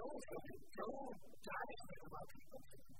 don't, don't die about people.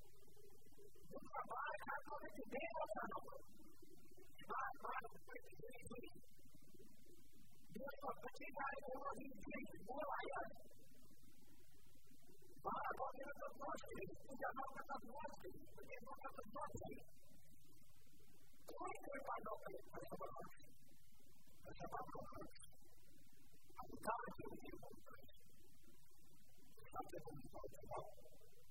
um trabalho absolutamente bem elaborado. Mas, mas, Deus só vai chegar em uma vigente boa aí. Para você, eu sou forte, eu vai não sou forte, eu já não sou vai vai é que eu faço para ele fazer uma coisa? Eu já faço uma coisa. A gente sabe que eu tenho uma coisa. Eu já tenho uma coisa.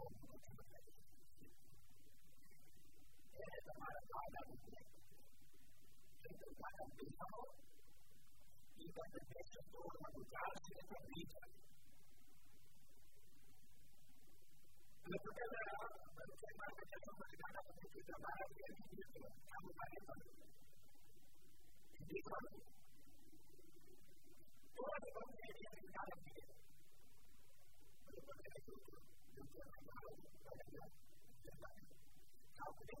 我的，家。ちょっ、て、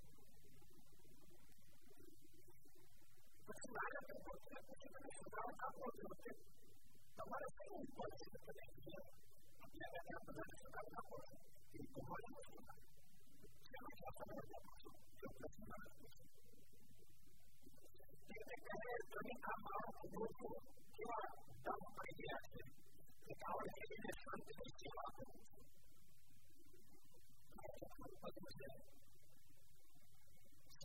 不是来了之后，这个事情就是刚刚过去的事，怎么了？又过去的事情，那别的事不能是刚刚，不会忘记的。这个叫什么？叫不记得。这个在这里准备参考很多书，希望咱们可以练习，你找我这些书，你就希望。我。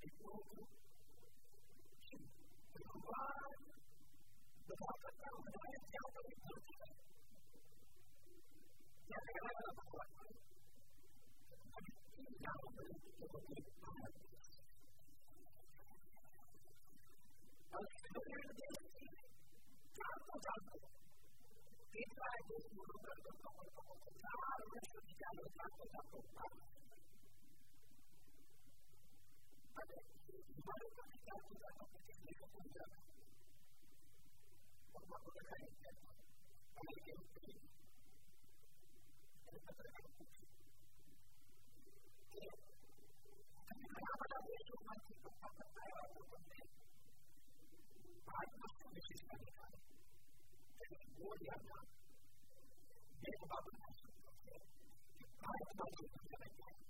and global to provide the market that we have in Calgary country. Now, we have a collective. In Calgary to look at products. I'm familiar with this. Doctor, doctor. Inside this room, there's a couple of people. Now, I you've got a doctor, doctor. 你，的，的，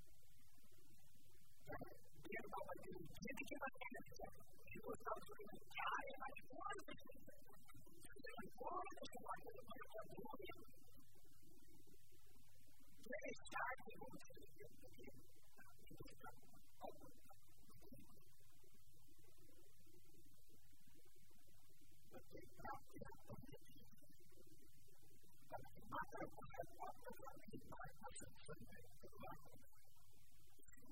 right? Forget about my dream. You can give up anything. You will stop dreaming. I am my one thing. You're like, oh, I don't know why I'm going to do it. There is time to go to the future. Thank you.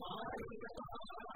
setiap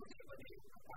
ini apa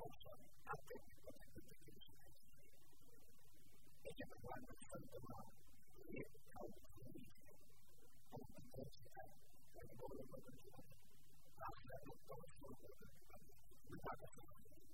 hermosa, atlético, Ella me guarda tanto mal, y es causa de mi con mi intensidad, el dolor de mi vida. Hasta los dos, me da la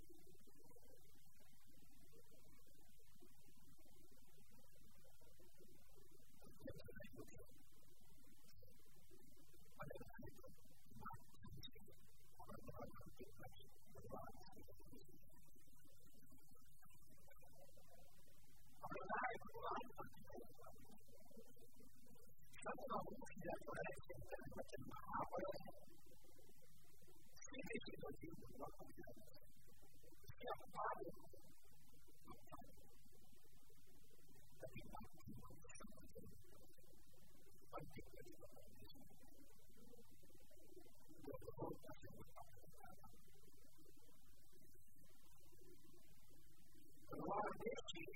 lot of issues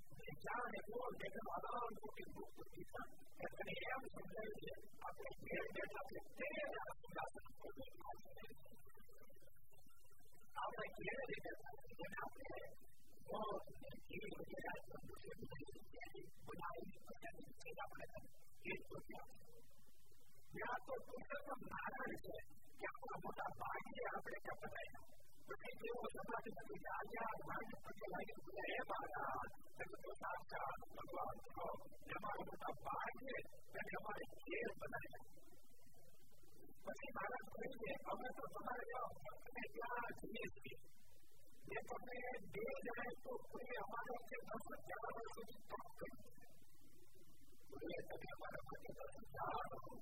echaban el fútbol, que se mataban porque el fútbol tenían que aprender a aprender de la tercera clase de Ahora quiere decir que no se todo y lo que era el bueno, ahí se la plata y esto ya. Ya por todo lo que ya por la montaña, abre capacidad. Kita akan terus berjalan dengan baik, dan kita akan terus berjalan dengan baik, dan kita akan terus berjalan 打工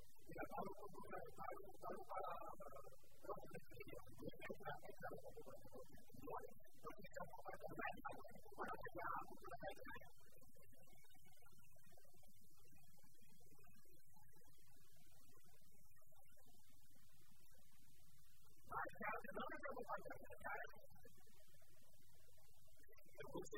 我们，是，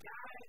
क्या है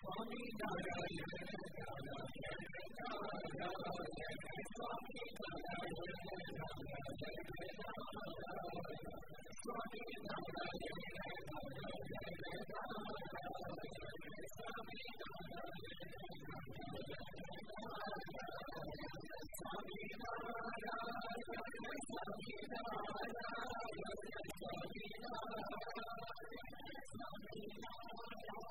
Swami Narayan, Narayan, Narayan, Swami Narayan, Narayan, Narayan, Swami Narayan, Narayan, Narayan, Swami Narayan,